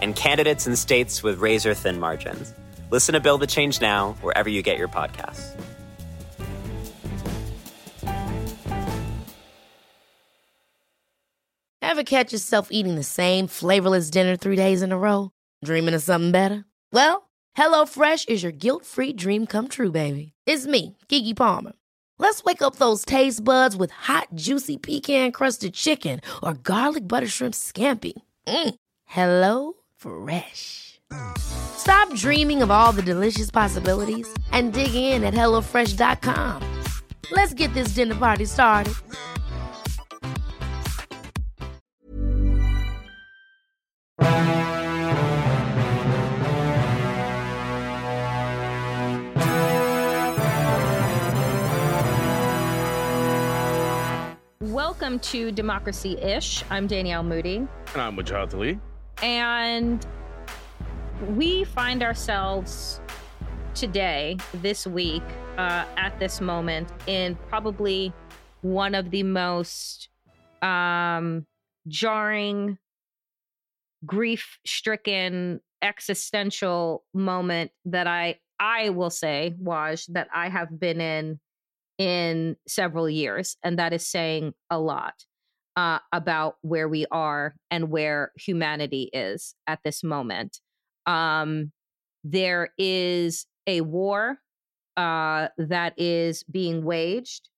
and candidates in states with razor thin margins. Listen to Build the Change Now wherever you get your podcasts. Ever catch yourself eating the same flavorless dinner three days in a row? Dreaming of something better? Well, HelloFresh is your guilt free dream come true, baby. It's me, Keke Palmer. Let's wake up those taste buds with hot, juicy pecan crusted chicken or garlic butter shrimp scampi. Mm. Hello Fresh. Stop dreaming of all the delicious possibilities and dig in at HelloFresh.com. Let's get this dinner party started. Welcome to Democracy Ish. I'm Danielle Moodie. And I'm Wajahat Ali. And we find ourselves today, this week, uh, at this moment, in probably one of the most um, jarring, grief stricken, existential moment that I I will say, Waj, that I have been in in several years. And that is saying a lot uh, about where we are and where humanity is at this moment. Um, there is a war uh, that is being waged.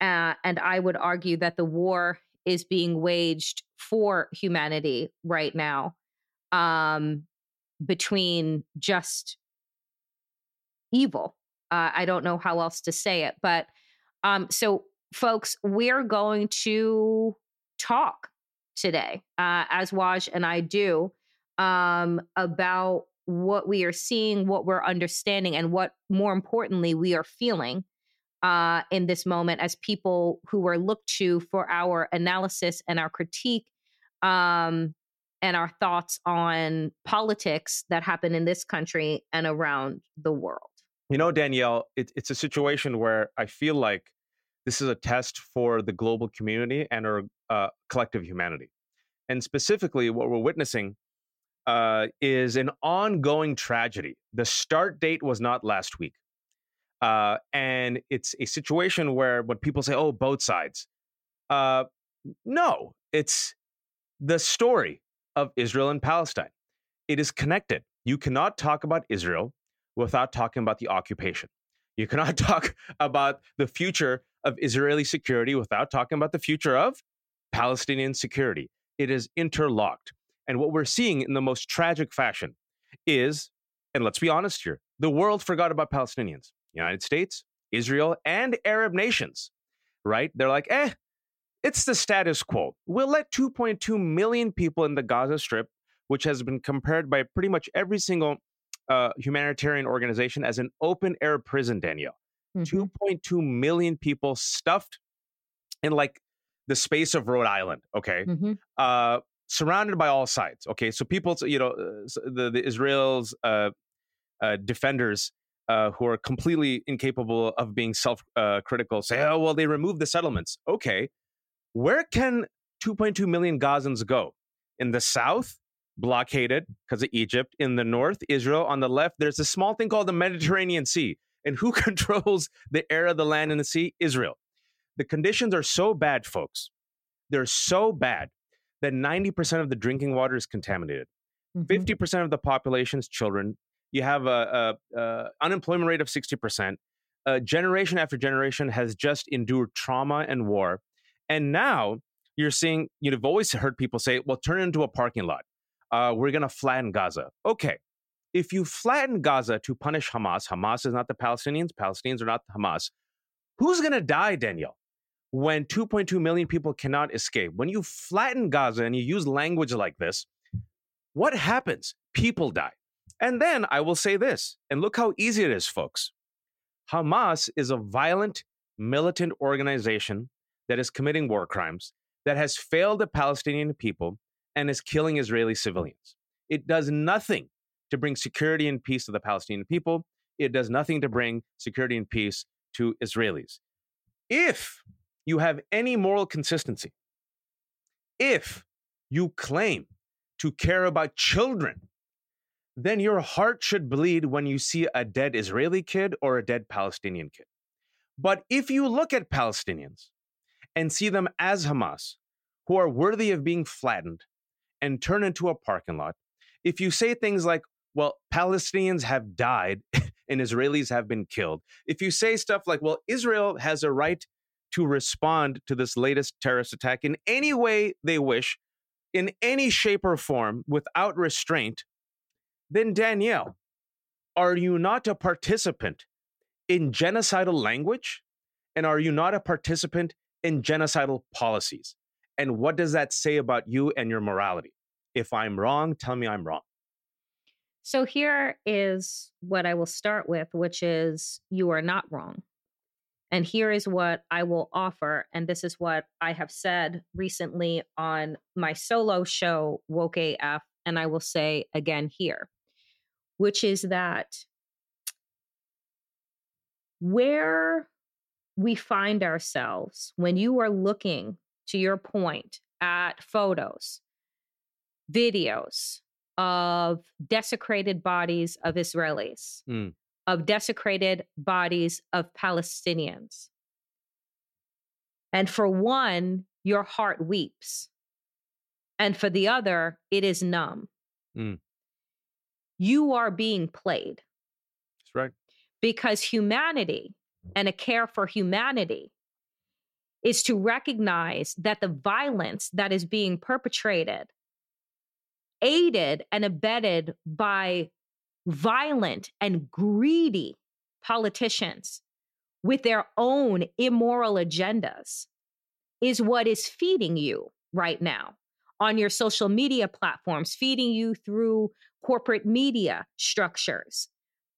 Uh, and I would argue that the war is being waged for humanity right now um, between just evil uh, I don't know how else to say it. But um, so, folks, we're going to talk today, uh, as Waj and I do, um, about what we are seeing, what we're understanding, and what, more importantly, we are feeling uh, in this moment as people who are looked to for our analysis and our critique um, and our thoughts on politics that happen in this country and around the world. You know, Danielle, it, it's a situation where I feel like this is a test for the global community and our uh, collective humanity. And specifically, what we're witnessing uh, is an ongoing tragedy. The start date was not last week. Uh, and it's a situation where when people say, oh, both sides, uh, no, it's the story of Israel and Palestine. It is connected. You cannot talk about Israel without talking about the occupation. You cannot talk about the future of Israeli security without talking about the future of Palestinian security. It is interlocked. And what we're seeing in the most tragic fashion is, and let's be honest here, the world forgot about Palestinians, United States, Israel, and Arab nations, right? They're like, eh, it's the status quo. We'll let 2.2 million people in the Gaza Strip, which has been compared by pretty much every single uh, humanitarian organization as an open air prison, Danielle. Mm-hmm. 2.2 million people stuffed in like the space of Rhode Island, okay? Mm-hmm. Uh, surrounded by all sides, okay? So people, you know, uh, the, the Israel's uh, uh, defenders uh, who are completely incapable of being self uh, critical say, oh, well, they removed the settlements. Okay. Where can 2.2 million Gazans go? In the south? blockaded because of Egypt. In the north, Israel. On the left, there's a small thing called the Mediterranean Sea. And who controls the air the land and the sea? Israel. The conditions are so bad, folks. They're so bad that 90% of the drinking water is contaminated. Mm-hmm. 50% of the population is children. You have a, a, a unemployment rate of 60%. Uh, generation after generation has just endured trauma and war. And now you're seeing, you've always heard people say, well, turn it into a parking lot uh, we're going to flatten Gaza. Okay. If you flatten Gaza to punish Hamas, Hamas is not the Palestinians, Palestinians are not Hamas. Who's going to die, Danielle, when 2.2 million people cannot escape? When you flatten Gaza and you use language like this, what happens? People die. And then I will say this, and look how easy it is, folks. Hamas is a violent, militant organization that is committing war crimes, that has failed the Palestinian people, and is killing Israeli civilians. It does nothing to bring security and peace to the Palestinian people. It does nothing to bring security and peace to Israelis. If you have any moral consistency, if you claim to care about children, then your heart should bleed when you see a dead Israeli kid or a dead Palestinian kid. But if you look at Palestinians and see them as Hamas, who are worthy of being flattened and turned into a parking lot, if you say things like, well, Palestinians have died and Israelis have been killed, if you say stuff like, well, Israel has a right to respond to this latest terrorist attack in any way they wish, in any shape or form, without restraint, then Danielle, are you not a participant in genocidal language? And are you not a participant in genocidal policies? And what does that say about you and your morality? If I'm wrong, tell me I'm wrong. So here is what I will start with, which is you are not wrong. And here is what I will offer. And this is what I have said recently on my solo show, Woke AF. And I will say again here, which is that where we find ourselves when you are looking, to your point, at photos, videos of desecrated bodies of Israelis, mm. Of desecrated bodies of Palestinians. And for one, your heart weeps. And for the other, it is numb. Mm. You are being played. That's right. Because humanity and a care for humanity is to recognize that the violence that is being perpetrated aided and abetted by violent and greedy politicians with their own immoral agendas is what is feeding you right now on your social media platforms, feeding you through corporate media structures.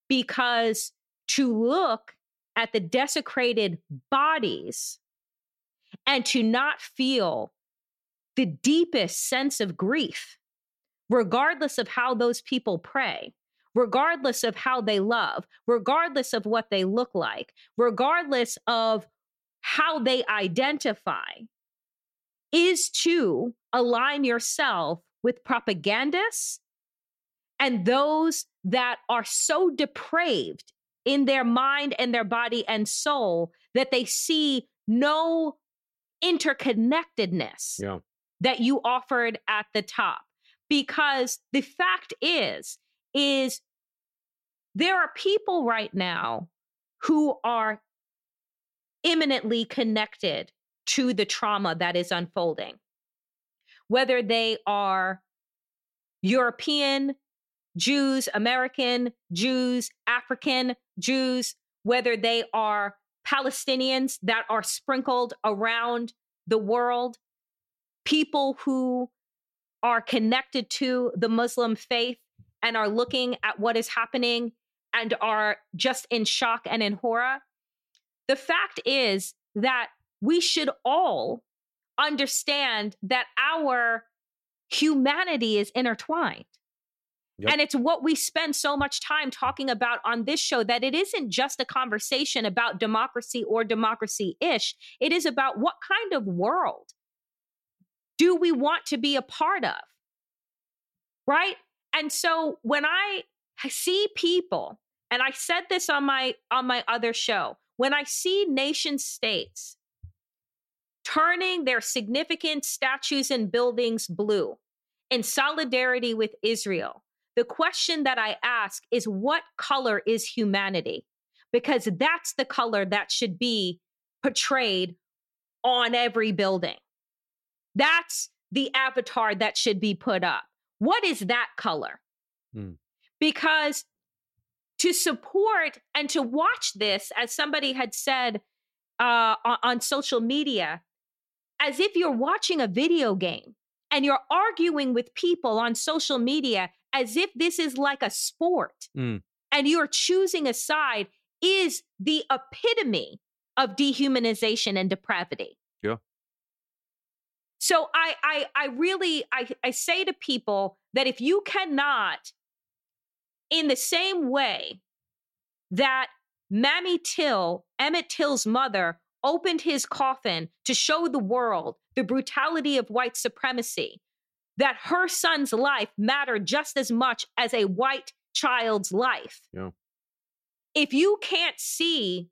Because to look at the desecrated bodies and to not feel the deepest sense of grief regardless of how those people pray, regardless of how they love, regardless of what they look like, regardless of how they identify, is to align yourself with propagandists and those that are so depraved in their mind and their body and soul that they see no interconnectedness yeah. that you offered at the top because the fact is is there are people right now who are imminently connected to the trauma that is unfolding. Whether they are european jews american jews african jews whether they are palestinians that are sprinkled around the world people who are connected to the Muslim faith and are looking at what is happening and are just in shock and in horror. The fact is that we should all understand that our humanity is intertwined. Yep. And it's what we spend so much time talking about on this show that it isn't just a conversation about democracy or democracy ish. It is about what kind of world do we want to be a part of? Right? And so when I see people, and I said this on my on my other show, when I see nation states turning their significant statues and buildings blue in solidarity with Israel, the question that I ask is what color is humanity? Because that's the color that should be portrayed on every building. That's the avatar that should be put up. What is that color? Mm. Because to support and to watch this, as somebody had said uh, on, on social media, as if you're watching a video game. and you're arguing with people on social media as if this is like a sport Mm. and you're choosing a side is the epitome of dehumanization and depravity. Yeah. So I I I really I I say to people that if you cannot in the same way that Mamie Till, Emmett Till's mother, opened his coffin to show the world the brutality of white supremacy, that her son's life mattered just as much as a white child's life. Yeah. If you can't see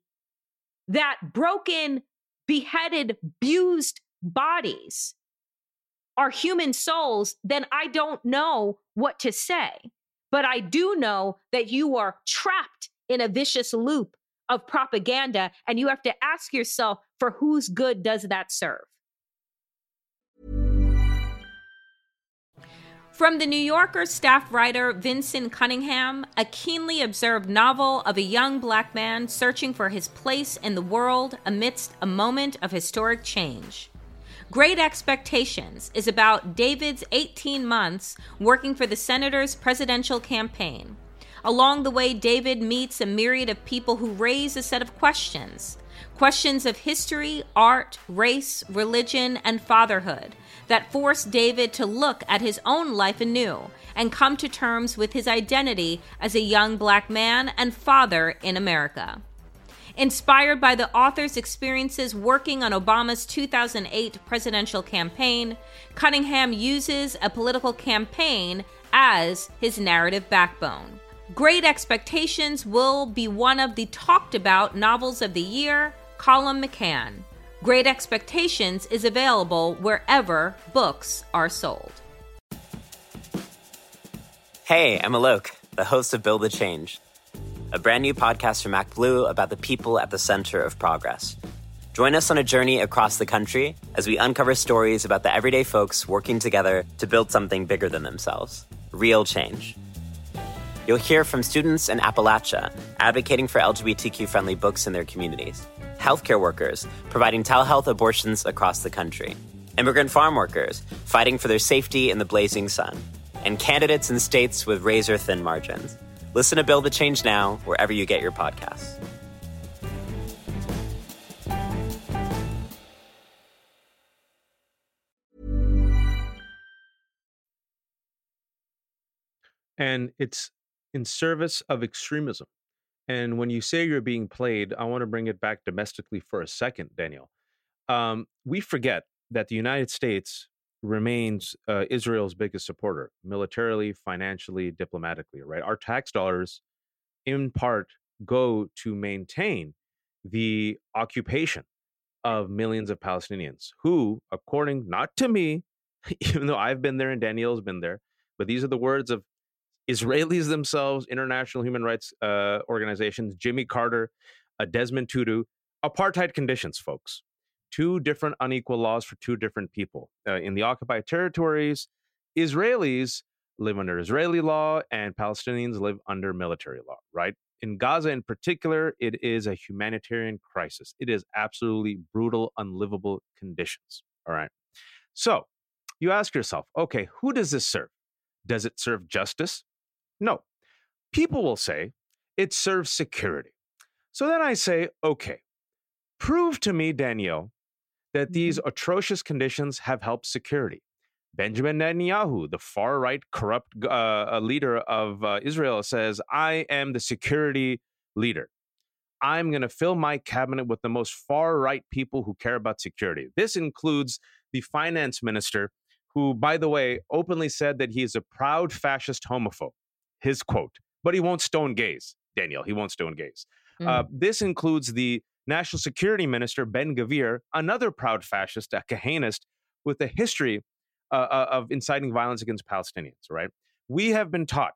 that broken, beheaded, abused bodies are human souls, then I don't know what to say. But I do know that you are trapped in a vicious loop of propaganda, and you have to ask yourself for whose good does that serve? From the New Yorker staff writer Vinson Cunningham, a keenly observed novel of a young black man searching for his place in the world amidst a moment of historic change. Great Expectations is about David's 18 months working for the senator's presidential campaign. Along the way, David meets a myriad of people who raise a set of questions questions of history, art, race, religion, and fatherhood that force David to look at his own life anew and come to terms with his identity as a young black man and father in America. Inspired by the author's experiences working on Obama's 2008 presidential campaign, Cunningham uses a political campaign as his narrative backbone. Great Expectations will be one of the talked about novels of the year, Colum McCann. Great Expectations is available wherever books are sold. Hey, I'm Alok, the host of Build the Change, a brand new podcast from ActBlue about the people at the center of progress. Join us on a journey across the country as we uncover stories about the everyday folks working together to build something bigger than themselves real change. You'll hear from students in Appalachia advocating for LGBTQ friendly books in their communities, healthcare workers providing telehealth abortions across the country, immigrant farm workers fighting for their safety in the blazing sun, and candidates in states with razor thin margins. Listen to Build the Change now, wherever you get your podcasts. and it's in service of extremism. And when you say you're being played, I want to bring it back domestically for a second, Daniel. Um, we forget that the United States remains uh, Israel's biggest supporter, militarily, financially, diplomatically, right? Our tax dollars, in part, go to maintain the occupation of millions of Palestinians who, according not to me, even though I've been there and Daniel's been there, but these are the words of Israelis themselves, international human rights uh, organizations, Jimmy Carter, uh, Desmond Tutu, apartheid conditions, folks. Two different unequal laws for two different people. Uh, in the occupied territories, Israelis live under Israeli law and Palestinians live under military law, right? In Gaza, in particular, it is a humanitarian crisis. It is absolutely brutal, unlivable conditions. All right. So you ask yourself, okay, who does this serve? Does it serve justice? No. People will say it serves security. So then I say, okay, prove to me, Danielle, that these atrocious conditions have helped security. Benjamin Netanyahu, the far right corrupt uh, leader of uh, Israel, says, I am the security leader. I'm going to fill my cabinet with the most far right people who care about security. This includes the finance minister, who, by the way, openly said that he is a proud fascist homophobe. His quote, but he won't stone gays, Daniel. He won't stone gays. Mm. Uh, this includes the national security minister, Ben Gvir, another proud fascist, a Kahanist with a history uh, uh, of inciting violence against Palestinians, right? We have been taught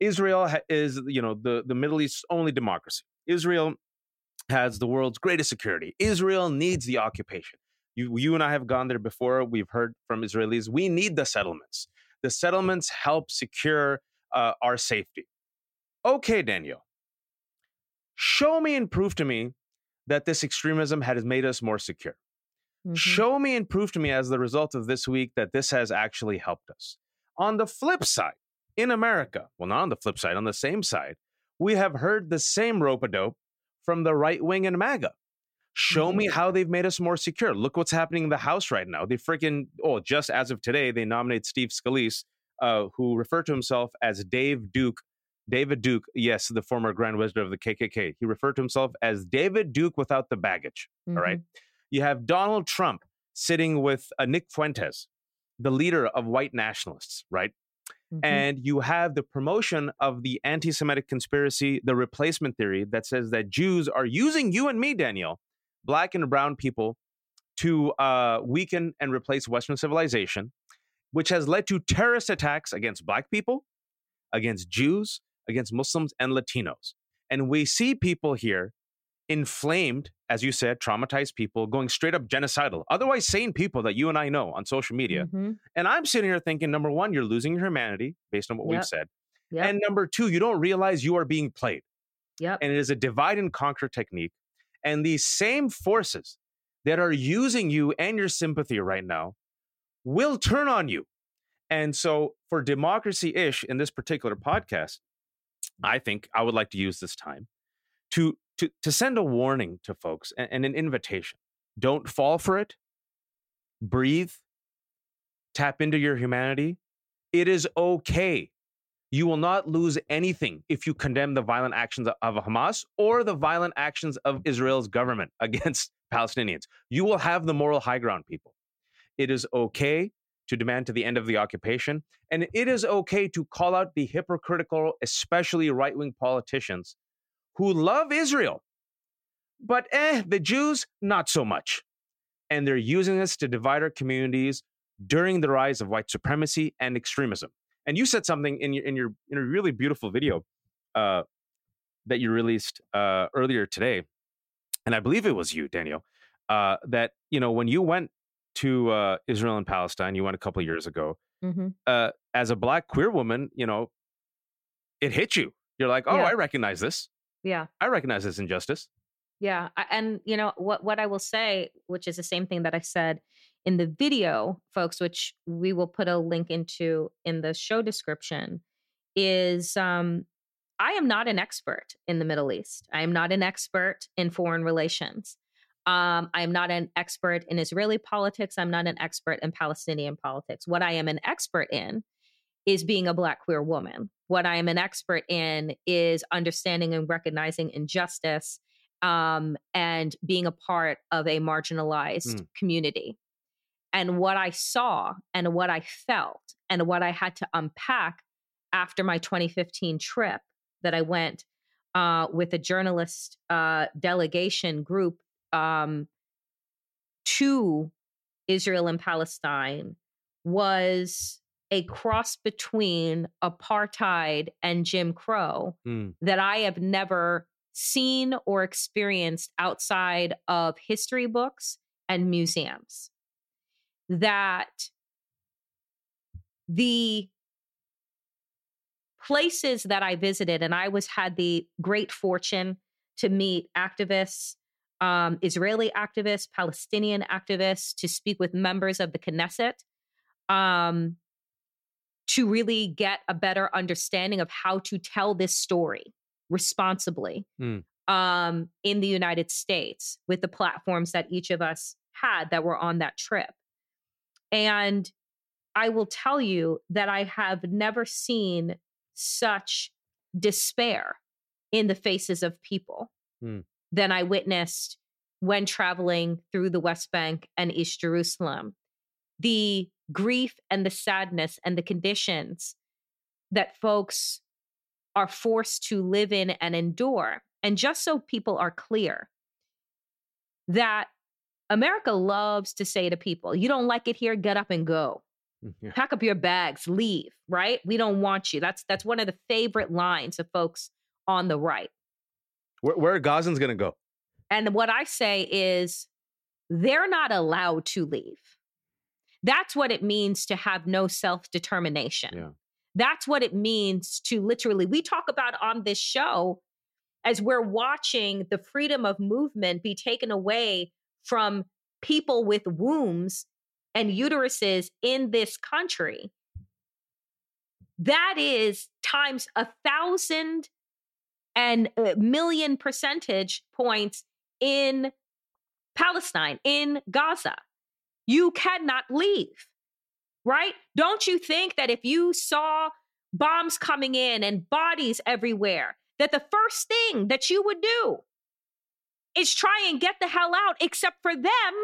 Israel is, you know, the, the Middle East's only democracy. Israel has the world's greatest security. Israel needs the occupation. You, you and I have gone there before. We've heard from Israelis. We need the settlements. The settlements help secure uh, our safety. Okay, Daniel. Show me and prove to me that this extremism has made us more secure. Mm-hmm. Show me and prove to me as the result of this week that this has actually helped us. On the flip side, in America, well, not on the flip side, on the same side, we have heard the same rope a dope from the right wing and MAGA. Show mm-hmm. me how they've made us more secure. Look what's happening in the House right now. They freaking, oh, just as of today, they nominate Steve Scalise, uh, who referred to himself as Dave Duke. David Duke, yes, the former Grand Wizard of the KKK. He referred to himself as David Duke without the baggage. Mm-hmm. All right. Mm-hmm. You have Donald Trump sitting with uh, Nick Fuentes, the leader of white nationalists, right? Mm-hmm. And you have the promotion of the anti Semitic conspiracy, the replacement theory that says that Jews are using you and me, Daniel, black and brown people, to uh, weaken and replace Western civilization, which has led to terrorist attacks against black people, against Jews, against Muslims, and Latinos. And we see people here inflamed, as you said, traumatized people going straight up genocidal, otherwise sane people that you and I know on social media. Mm-hmm. And I'm sitting here thinking, number one, you're losing your humanity based on what yep. we've said. Yep. And number two, you don't realize you are being played. Yep. And it is a divide and conquer technique. And these same forces that are using you and your sympathy right now will turn on you. And so, for democracy ish in this particular podcast, I think I would like to use this time to to to send a warning to folks and, and an invitation. Don't fall for it. Breathe. Tap into your humanity. It is okay. You will not lose anything if you condemn the violent actions of Hamas or the violent actions of Israel's government against Palestinians. You will have the moral high ground, people. It is okay to demand to the end of the occupation. And it is okay to call out the hypocritical, especially right wing politicians who love Israel, but eh, the Jews, not so much. And they're using this to divide our communities during the rise of white supremacy and extremism. And you said something in your in your in a really beautiful video uh, that you released uh, earlier today, and I believe it was you, Daniel, uh, that you know when you went to uh, Israel and Palestine, you went a couple years ago. Mm-hmm. Uh, as a black queer woman, you know, it hit you. You're like, oh, yeah. I recognize this. Yeah. I recognize this injustice. Yeah. And, you know, what, what I will say, which is the same thing that I said in the video, folks, which we will put a link into in the show description, is um, I am not an expert in the Middle East. I am not an expert in foreign relations. Um, I'm not an expert in Israeli politics. I'm not an expert in Palestinian politics. What I am an expert in is being a Black queer woman. What I am an expert in is understanding and recognizing injustice um, and being a part of a marginalized mm. community. And what I saw and what I felt and what I had to unpack after my 2015 trip that I went uh, with a journalist uh, delegation group um, to Israel and Palestine was a cross between apartheid and Jim Crow mm. that I have never seen or experienced outside of history books and museums. That the places that I visited, and I was had the great fortune to meet activists, um, Israeli activists, Palestinian activists, to speak with members of the Knesset. Um, to really get a better understanding of how to tell this story responsibly mm. um, in the United States with the platforms that each of us had that were on that trip. And I will tell you that I have never seen such despair in the faces of people mm. Than I witnessed when traveling through the West Bank and East Jerusalem. The grief and the sadness and the conditions that folks are forced to live in and endure. And just so people are clear, that America loves to say to people, you don't like it here, get up and go. Mm, yeah. Pack up your bags, leave, right? We don't want you. That's that's one of the favorite lines of folks on the right. Where, where are Gazans going to go? And what I say is they're not allowed to leave. That's what it means to have no self determination. Yeah. That's what it means to literally, we talk about on this show as we're watching the freedom of movement be taken away from people with wombs and uteruses in this country. That is times a thousand and a million percentage points in Palestine, in Gaza. You cannot leave, right? Don't you think that if you saw bombs coming in and bodies everywhere, that the first thing that you would do is try and get the hell out, except for them,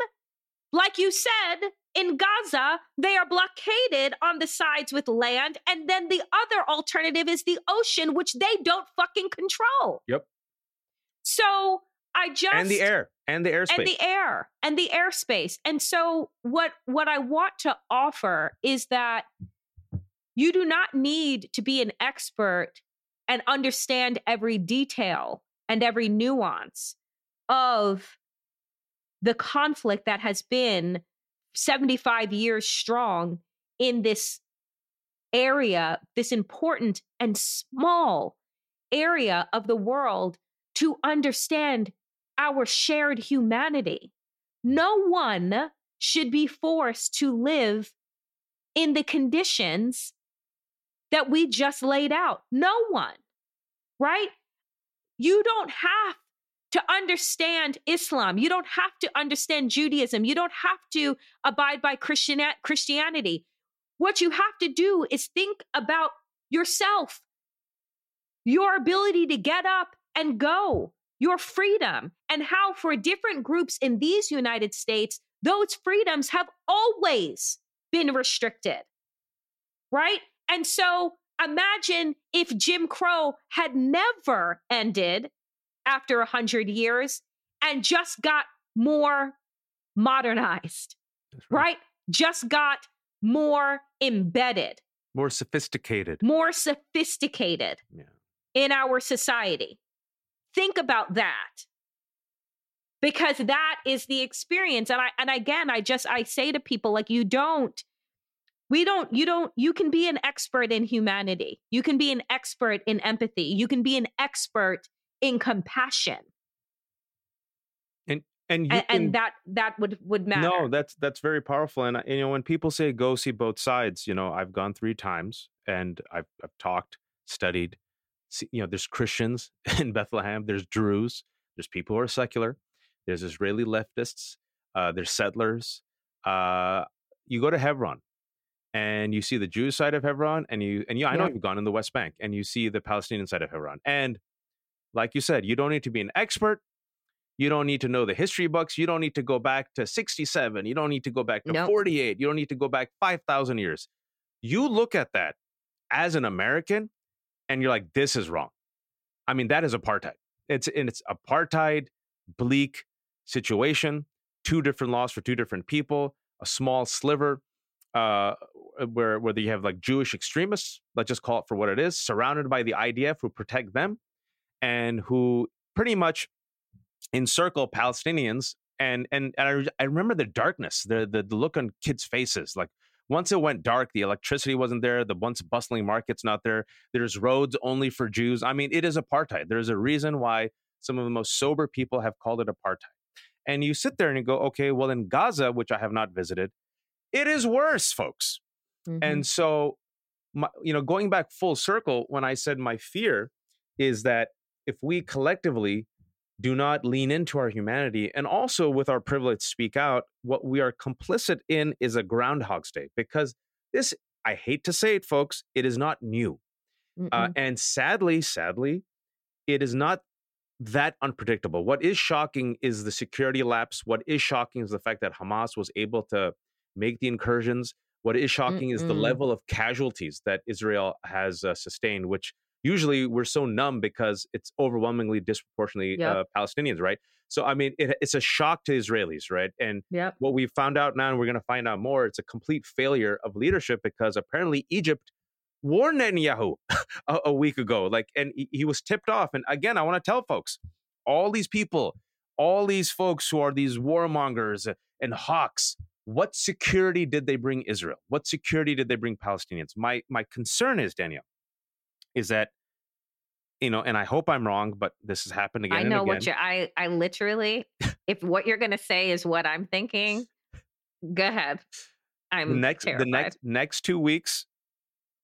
like you said, in Gaza, they are blockaded on the sides with land. And then the other alternative is the ocean, which they don't fucking control. Yep. So I just and the air and the airspace and the air and the airspace. And so what what I want to offer is that you do not need to be an expert and understand every detail and every nuance of the conflict that has been 75 years strong in this area, this important and small area of the world to understand our shared humanity. No one should be forced to live in the conditions that we just laid out. No one, right? You don't have to understand Islam. You don't have to understand Judaism. You don't have to abide by Christian- Christianity. What you have to do is think about yourself, your ability to get up and go, your freedom, and how for different groups in these United States, those freedoms have always been restricted. Right? And so imagine if Jim Crow had never ended after a hundred years and just got more modernized, right. right? Just got more embedded, more sophisticated, more sophisticated yeah. in our society. Think about that. Because that is the experience. And I and again, I just I say to people like you don't we don't you don't you can be an expert in humanity. You can be an expert in empathy. You can be an expert in compassion. And and and, can, and, that that would would matter. no that's that's very powerful and you know when people say go see both sides you know i've gone three times and i've, I've talked studied see, you know there's christians in bethlehem there's druze there's people who are secular there's israeli leftists uh, there's settlers uh, you go to hebron and you see the Jewish side of Hebron, and you and you, I know you've gone in the West Bank, and you see the Palestinian side of Hebron, and like you said, you don't need to be an expert. You don't need to know the history books. You don't need to go back to 67. You don't need to go back to nope. 48. You don't need to go back 5,000 years. You look at that as an American and you're like, this is wrong. I mean, that is apartheid. It's and it's apartheid, bleak situation, two different laws for two different people, a small sliver uh, where where you have like Jewish extremists, let's just call it for what it is, surrounded by the IDF who protect them and who pretty much encircle Palestinians. And and, and I, I remember the darkness, the, the the look on kids' faces. Like once it went dark, the electricity wasn't there, the once bustling market's not there. There's roads only for Jews. I mean, it is apartheid. There's a reason why some of the most sober people have called it apartheid. And you sit there and you go, okay, well, in Gaza, which I have not visited, it is worse, folks. Mm-hmm. And so, my, you know, going back full circle, when I said my fear is that if we collectively do not lean into our humanity and also with our privilege speak out, what we are complicit in is a groundhog Day because this, I hate to say it, folks, it is not new. Uh, and sadly, sadly, it is not that unpredictable. What is shocking is the security lapse. What is shocking is the fact that Hamas was able to make the incursions. What is shocking Mm-mm. is the level of casualties that Israel has uh, sustained, which usually we're so numb because it's overwhelmingly disproportionately yep. uh, Palestinians, right? So I mean, it, it's a shock to Israelis, right? And yep. what we found out now, and we're going to find out more, it's a complete failure of leadership because apparently Egypt warned Netanyahu a, a week ago, like, and he, he was tipped off. And again, I want to tell folks, all these people, all these folks who are these warmongers and hawks. What security did they bring Israel? What security did they bring Palestinians? My my concern is Danielle, is that you know, and I hope I'm wrong, but this has happened again. I know what you. I I literally if what you're going to say is what I'm thinking, go ahead. I'm the next terrified. the next next two weeks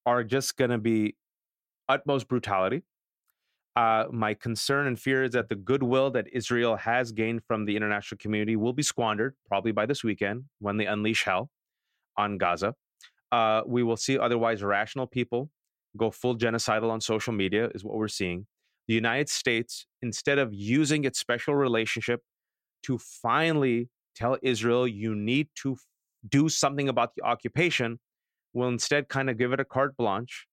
are just going to be utmost brutality. Uh, my concern and fear is that the goodwill that Israel has gained from the international community will be squandered, probably by this weekend when they unleash hell on Gaza. Uh, we will see otherwise rational people go full genocidal on social media, is what we're seeing. The United States, instead of using its special relationship to finally tell Israel, you need to f- do something about the occupation, will instead kind of give it a carte blanche.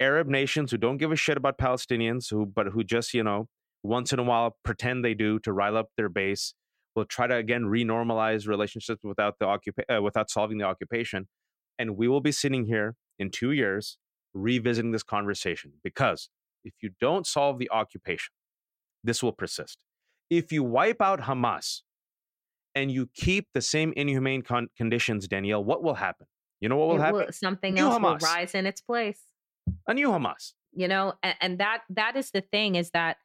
Arab nations who don't give a shit about Palestinians, who but who just you know once in a while pretend they do to rile up their base, will try to again renormalize relationships without the occupa- uh, without solving the occupation, and we will be sitting here in two years revisiting this conversation because if you don't solve the occupation, this will persist. If you wipe out Hamas and you keep the same inhumane con- conditions, Danielle, what will happen? You know what will It happen? will- something New else will rise in its place. A new Hamas. you know and, and that that is the thing is that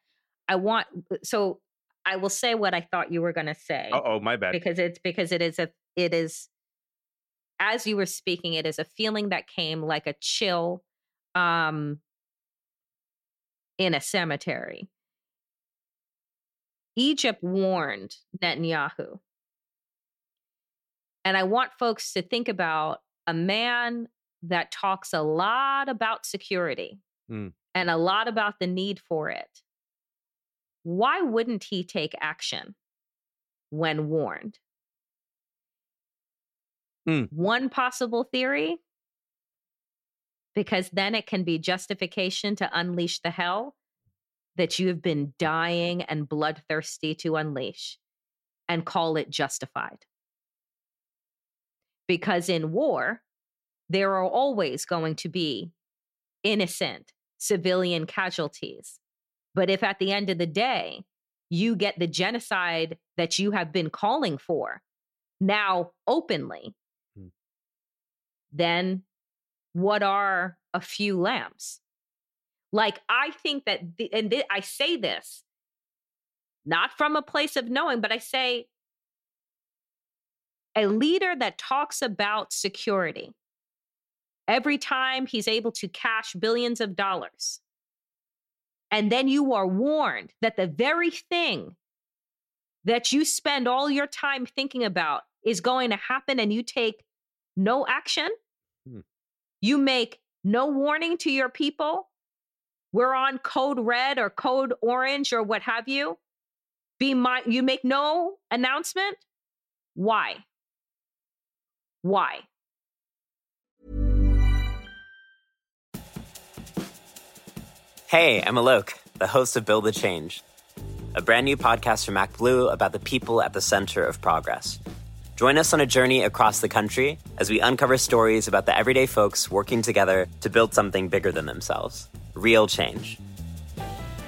i want so i will say what i thought you were going to say Uh oh, my bad. because it's because it is a it is as you were speaking it is a feeling that came like a chill um in a cemetery. Egypt warned netanyahu. And i want folks to think about a man that talks a lot about security Mm. and a lot about the need for it. Why wouldn't he take action when warned? Mm. one possible theory because then it can be justification to unleash the hell that you have been dying and bloodthirsty to unleash and call it justified. Because in war, there are always going to be innocent civilian casualties. But if at the end of the day, you get the genocide that you have been calling for now openly, Hmm. then what are a few lambs? Like, I think that, the, and thi- I say this not from a place of knowing, but I say a leader that talks about security every time he's able to cash billions of dollars. And then you are warned that the very thing that you spend all your time thinking about is going to happen and you take no action. You make no warning to your people. We're on code red or code orange or what have you. Be my, you make no announcement. Why? Why? Hey, I'm Alok, the host of Build the Change, a brand new podcast from ActBlue about the people at the center of progress. Join us on a journey across the country as we uncover stories about the everyday folks working together to build something bigger than themselves real change.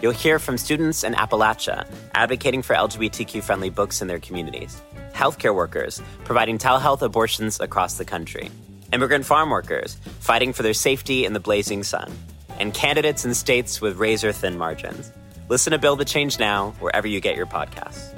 You'll hear from students in Appalachia advocating for LGBTQ friendly books in their communities, healthcare workers providing telehealth abortions across the country, immigrant farm workers fighting for their safety in the blazing sun, and candidates in states with razor thin margins. Listen to Build the Change Now wherever you get your podcasts.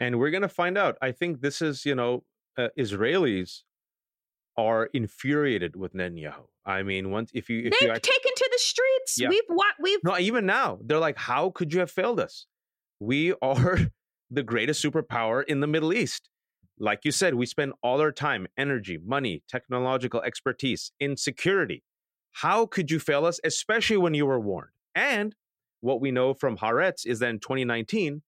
and we're going to find out. I think this is, you know, uh, Israelis are infuriated with Netanyahu. I mean, once if you if They've you taken to the streets. Yeah. We've what we've no, even now they're like, how could you have failed us? We are the greatest superpower in the Middle East. Like you said, we spend all our time, energy, money, technological expertise in security. How could you fail us, especially when you were warned? And what we know from Haaretz is that in 2019,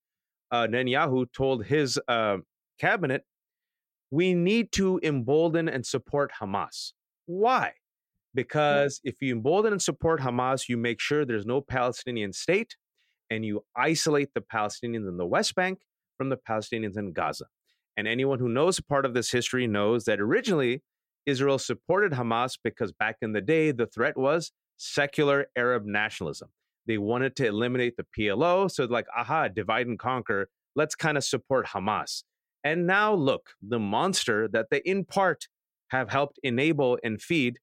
uh, Netanyahu told his uh, cabinet, we need to embolden and support Hamas. Why? Because if you embolden and support Hamas, you make sure there's no Palestinian state and you isolate the Palestinians in the West Bank from the Palestinians in Gaza. And anyone who knows part of this history knows that originally Israel supported Hamas because back in the day, the threat was secular Arab nationalism. They wanted to eliminate the PLO. So, like, aha, divide and conquer. Let's kind of support Hamas. And now, look, the monster that they, in part, have helped enable and feed.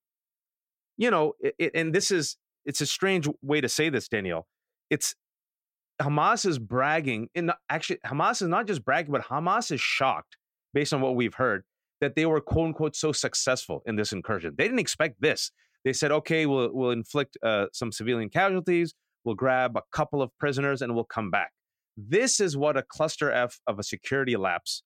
You know, it, and this is, it's a strange way to say this, Danielle. It's Hamas is bragging. In actually, Hamas is not just bragging, but Hamas is shocked, based on what we've heard, that they were quote unquote so successful in this incursion. They didn't expect this. They said, okay, we'll we'll inflict uh, some civilian casualties. We'll grab a couple of prisoners and we'll come back. This is what a cluster F of a security lapse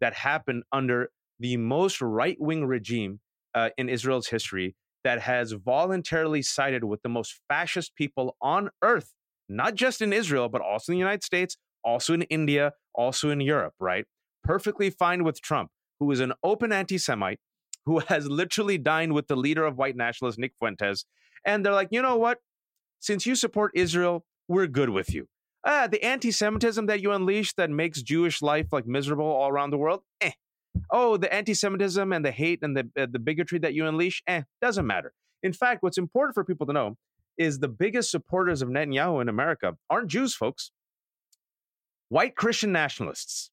that happened under the most right wing regime uh, in Israel's history that has voluntarily sided with the most fascist people on earth, not just in Israel, but also in the United States, also in India, also in Europe, right? Perfectly fine with Trump, who is an open anti Semite, who has literally dined with the leader of white nationalists, Nick Fuentes. And they're like, you know what? Since you support Israel, we're good with you. Ah, the anti-Semitism that you unleash that makes Jewish life like miserable all around the world, eh. Oh, the anti-Semitism and the hate and the uh, the bigotry that you unleash, eh, doesn't matter. In fact, what's important for people to know is the biggest supporters of Netanyahu in America aren't Jews, folks. White Christian nationalists.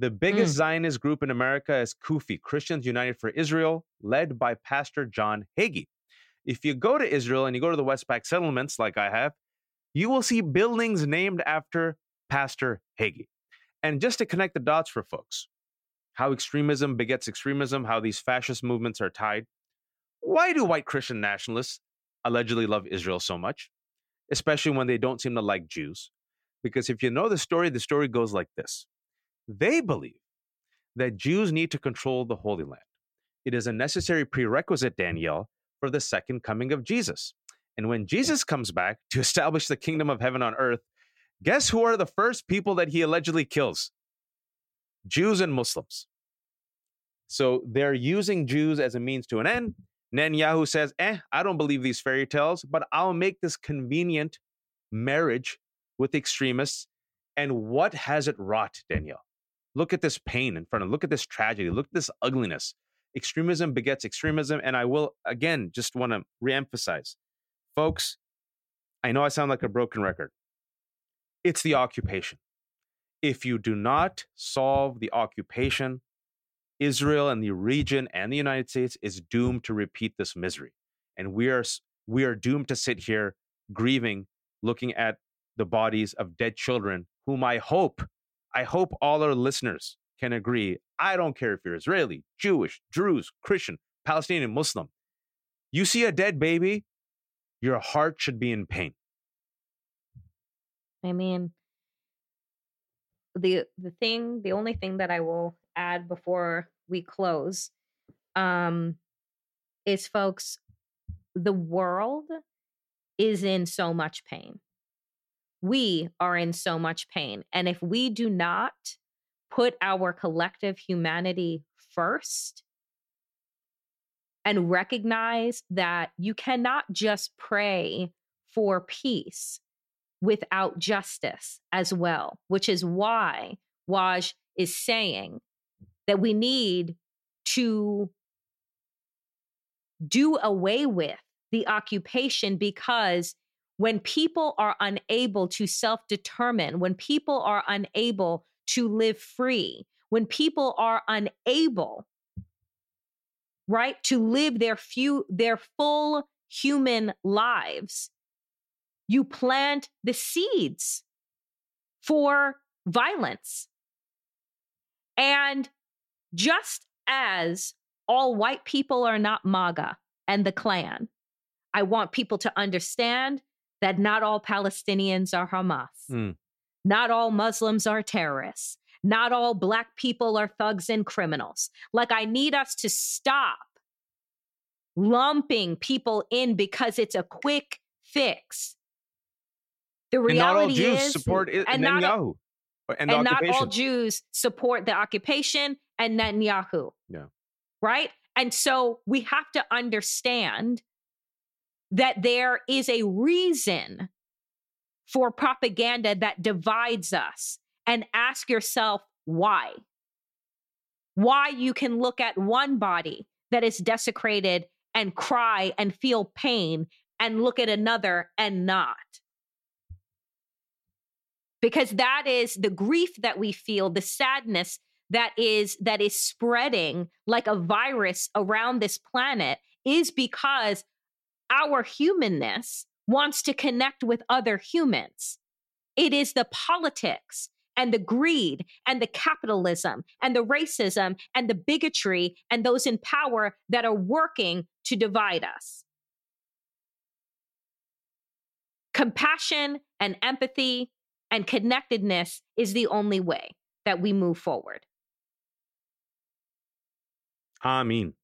The biggest mm. Zionist group in America is CUFI, Christians United for Israel, led by Pastor John Hagee. If you go to Israel and you go to the West Bank settlements, like I have, you will see buildings named after Pastor Hagee. And just to connect the dots for folks, how extremism begets extremism, how these fascist movements are tied. Why do white Christian nationalists allegedly love Israel so much, especially when they don't seem to like Jews? Because if you know the story, the story goes like this They believe that Jews need to control the Holy Land. It is a necessary prerequisite, Danielle, for the second coming of Jesus. And when Jesus comes back to establish the kingdom of heaven on earth, guess who are the first people that he allegedly kills? Jews and Muslims. So they're using Jews as a means to an end. Netanyahu says, eh, I don't believe these fairy tales, but I'll make this convenient marriage with extremists. And what has it wrought, Danielle? Look at this pain in front of, look at this tragedy, look at this ugliness extremism begets extremism. And I will, again, just want to reemphasize folks, I know I sound like a broken record. It's the occupation. If you do not solve the occupation, Israel and the region and the United States is doomed to repeat this misery. And we are, we are doomed to sit here grieving, looking at the bodies of dead children, whom I hope, I hope all our listeners can agree. I don't care if you're Israeli, Jewish, Druze, Christian, Palestinian, Muslim. You see a dead baby, your heart should be in pain. I mean, the the thing, the only thing that I will add before we close, um, is folks, the world is in so much pain. We are in so much pain. And if we do not put our collective humanity first and recognize that you cannot just pray for peace without justice as well, which is why Waj is saying that we need to do away with the occupation because when people are unable to self determine, when people are unable to live free, when people are unable, right, to live their few their full human lives, you plant the seeds for violence. And just as all white people are not MAGA and the Klan, I want people to understand that not all Palestinians are Hamas. Mm. Not all Muslims are terrorists. Not all Black people are thugs and criminals. Like, I need us to stop lumping people in because it's a quick fix. The reality is, support and, not, and not all Jews support the occupation, and Netanyahu. Yeah. Right? And so we have to understand that there is a reason for propaganda that divides us and ask yourself why. Why you can look at one body that is desecrated and cry and feel pain and look at another and not. Because that is the grief that we feel, the sadness that is that is spreading like a virus around this planet is because our humanness wants to connect with other humans. It is the politics and the greed and the capitalism and the racism and the bigotry and those in power that are working to divide us. Compassion and empathy and connectedness is the only way that we move forward. Amen.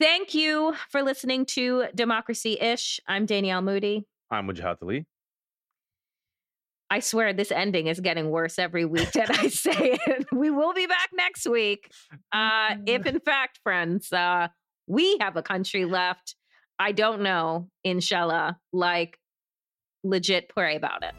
Thank you for listening to Democracy Ish. I'm Danielle Moodie. I'm Wajahat Ali. I swear this ending is getting worse every week that I say it. We will be back next week. Uh, if in fact, friends, uh, we have a country left. I don't know, inshallah, like legit pray about it.